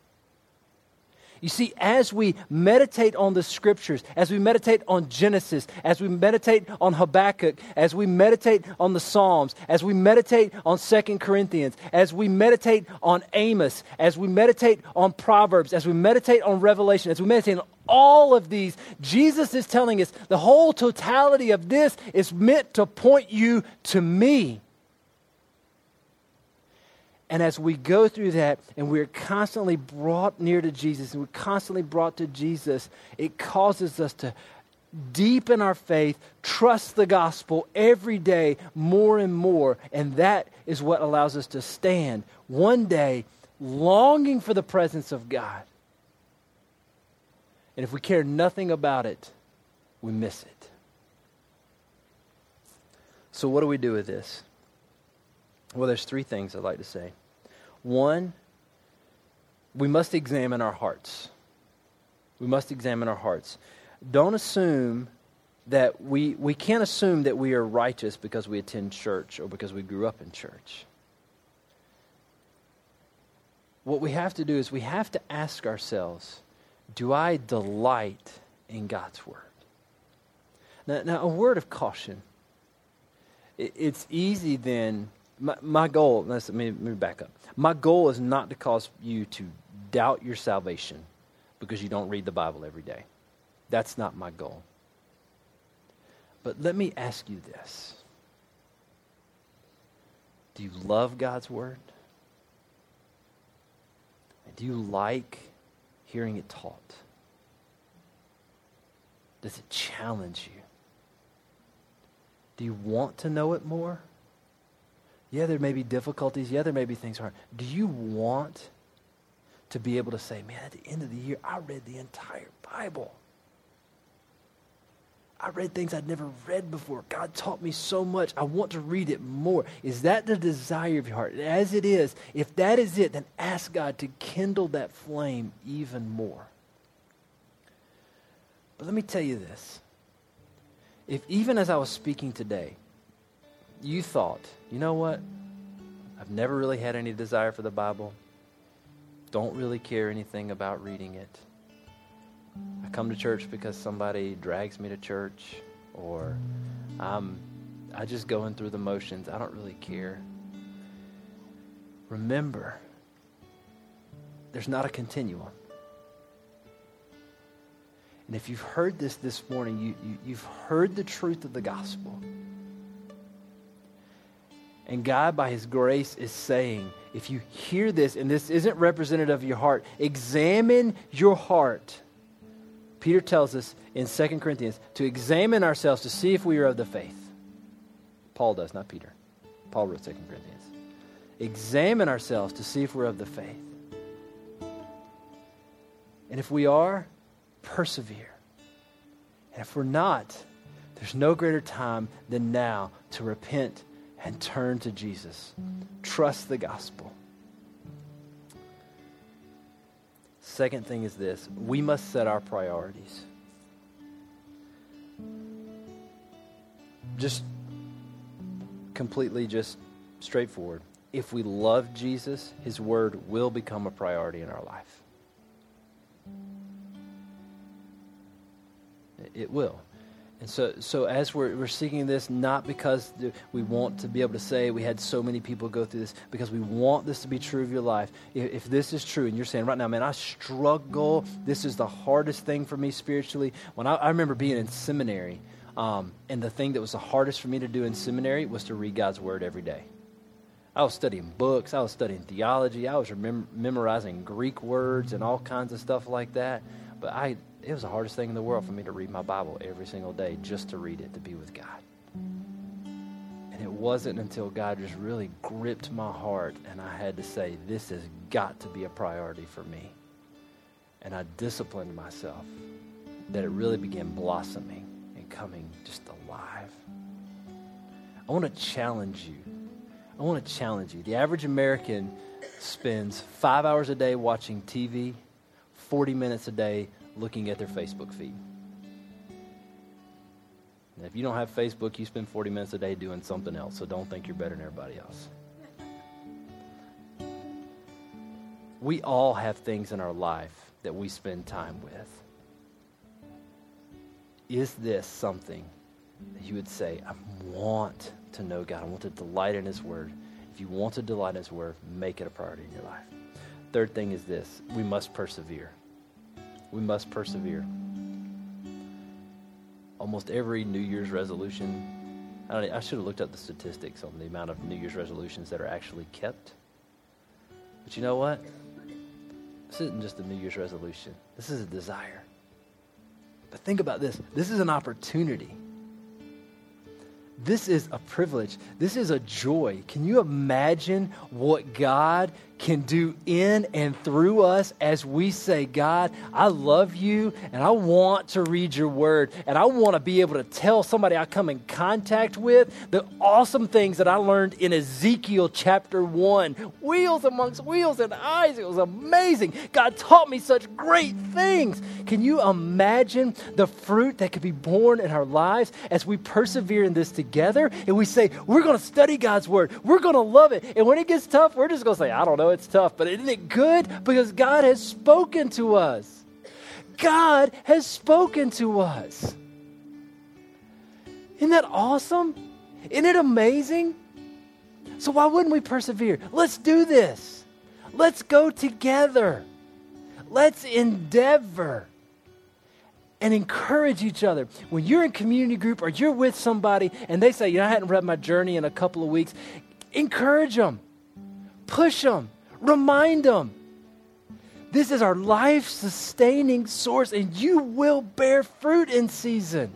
S1: You see, as we meditate on the scriptures, as we meditate on Genesis, as we meditate on Habakkuk, as we meditate on the Psalms, as we meditate on Second Corinthians, as we meditate on Amos, as we meditate on Proverbs, as we meditate on Revelation, as we meditate on all of these, Jesus is telling us the whole totality of this is meant to point you to me. And as we go through that and we're constantly brought near to Jesus and we're constantly brought to Jesus, it causes us to deepen our faith, trust the gospel every day more and more. And that is what allows us to stand one day longing for the presence of God. And if we care nothing about it, we miss it. So, what do we do with this? Well, there's three things I'd like to say. One, we must examine our hearts. We must examine our hearts. Don't assume that we, we can't assume that we are righteous because we attend church or because we grew up in church. What we have to do is we have to ask ourselves do I delight in God's word? Now, now a word of caution. It, it's easy then my, my goal, let me, let me back up. My goal is not to cause you to doubt your salvation because you don't read the Bible every day. That's not my goal. But let me ask you this Do you love God's Word? Do you like hearing it taught? Does it challenge you? Do you want to know it more? Yeah, there may be difficulties. Yeah, there may be things hard. Do you want to be able to say, man, at the end of the year, I read the entire Bible? I read things I'd never read before. God taught me so much. I want to read it more. Is that the desire of your heart? As it is, if that is it, then ask God to kindle that flame even more. But let me tell you this. If even as I was speaking today, you thought, you know what? I've never really had any desire for the Bible. Don't really care anything about reading it. I come to church because somebody drags me to church, or I'm I just going through the motions. I don't really care. Remember, there's not a continuum. And if you've heard this this morning, you, you, you've heard the truth of the gospel. And God, by His grace, is saying, if you hear this and this isn't representative of your heart, examine your heart. Peter tells us in 2 Corinthians to examine ourselves to see if we are of the faith. Paul does, not Peter. Paul wrote 2 Corinthians. Examine ourselves to see if we're of the faith. And if we are, persevere. And if we're not, there's no greater time than now to repent and turn to Jesus. Trust the gospel. Second thing is this we must set our priorities. Just completely, just straightforward. If we love Jesus, his word will become a priority in our life. It will. And so, so as we're, we're seeking this, not because we want to be able to say we had so many people go through this, because we want this to be true of your life. If, if this is true, and you're saying right now, man, I struggle. This is the hardest thing for me spiritually. When I, I remember being in seminary, um, and the thing that was the hardest for me to do in seminary was to read God's word every day. I was studying books. I was studying theology. I was memorizing Greek words and all kinds of stuff like that. But I, it was the hardest thing in the world for me to read my Bible every single day, just to read it, to be with God. And it wasn't until God just really gripped my heart and I had to say, this has got to be a priority for me. And I disciplined myself that it really began blossoming and coming just alive. I want to challenge you. I want to challenge you. The average American spends five hours a day watching TV, 40 minutes a day looking at their Facebook feed. If you don't have Facebook, you spend 40 minutes a day doing something else, so don't think you're better than everybody else. We all have things in our life that we spend time with. Is this something that you would say, I want to know God? I want to delight in His Word. If you want to delight in His Word, make it a priority in your life. Third thing is this we must persevere we must persevere. Almost every New Year's resolution, I, I should have looked up the statistics on the amount of New Year's resolutions that are actually kept. But you know what? This isn't just a New Year's resolution, this is a desire. But think about this this is an opportunity this is a privilege. This is a joy. Can you imagine what God can do in and through us as we say, God, I love you and I want to read your word and I want to be able to tell somebody I come in contact with the awesome things that I learned in Ezekiel chapter 1. Wheels amongst wheels and eyes. It was amazing. God taught me such great things. Can you imagine the fruit that could be born in our lives as we persevere in this together and we say, we're going to study God's word. We're going to love it. And when it gets tough, we're just going to say, I don't know know it's tough, but isn't it good? Because God has spoken to us. God has spoken to us. Isn't that awesome? Isn't it amazing? So, why wouldn't we persevere? Let's do this. Let's go together. Let's endeavor and encourage each other. When you're in community group or you're with somebody and they say, You know, I hadn't read my journey in a couple of weeks, encourage them, push them, Remind them. This is our life sustaining source, and you will bear fruit in season.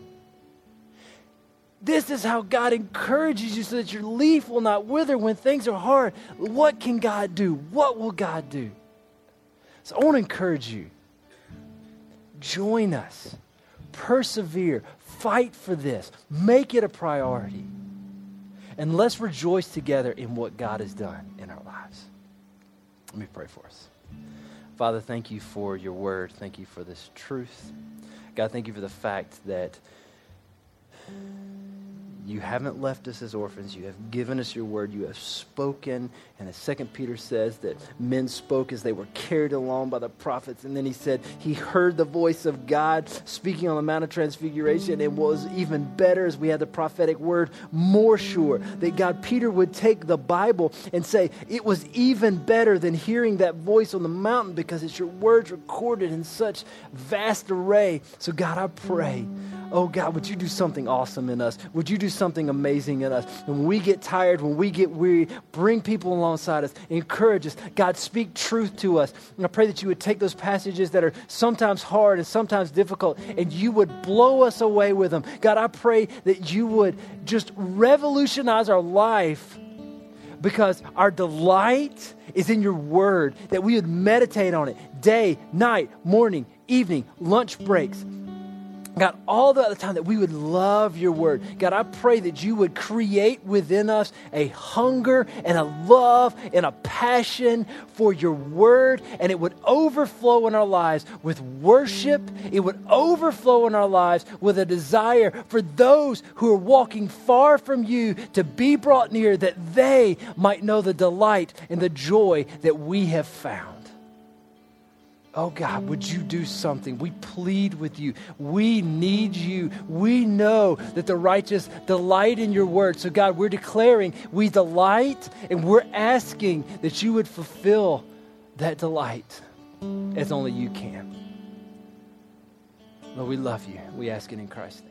S1: This is how God encourages you so that your leaf will not wither when things are hard. What can God do? What will God do? So I want to encourage you. Join us. Persevere. Fight for this. Make it a priority. And let's rejoice together in what God has done in our lives. Let me pray for us. Father, thank you for your word. Thank you for this truth. God, thank you for the fact that you haven't left us as orphans. You have given us your word. You have spoken. And as Second Peter says, that men spoke as they were carried along by the prophets. And then he said he heard the voice of God speaking on the Mount of Transfiguration. It was even better as we had the prophetic word, more sure that God, Peter would take the Bible and say, it was even better than hearing that voice on the mountain because it's your words recorded in such vast array. So, God, I pray. Oh God, would you do something awesome in us? Would you do something amazing in us? And when we get tired, when we get weary, bring people alongside us, encourage us. God, speak truth to us. And I pray that you would take those passages that are sometimes hard and sometimes difficult, and you would blow us away with them. God, I pray that you would just revolutionize our life because our delight is in your word, that we would meditate on it day, night, morning, evening, lunch breaks God, all the time that we would love your word. God, I pray that you would create within us a hunger and a love and a passion for your word, and it would overflow in our lives with worship. It would overflow in our lives with a desire for those who are walking far from you to be brought near, that they might know the delight and the joy that we have found. Oh God, would you do something? We plead with you. We need you. We know that the righteous delight in your word. So, God, we're declaring we delight and we're asking that you would fulfill that delight as only you can. Lord, we love you. We ask it in Christ's name.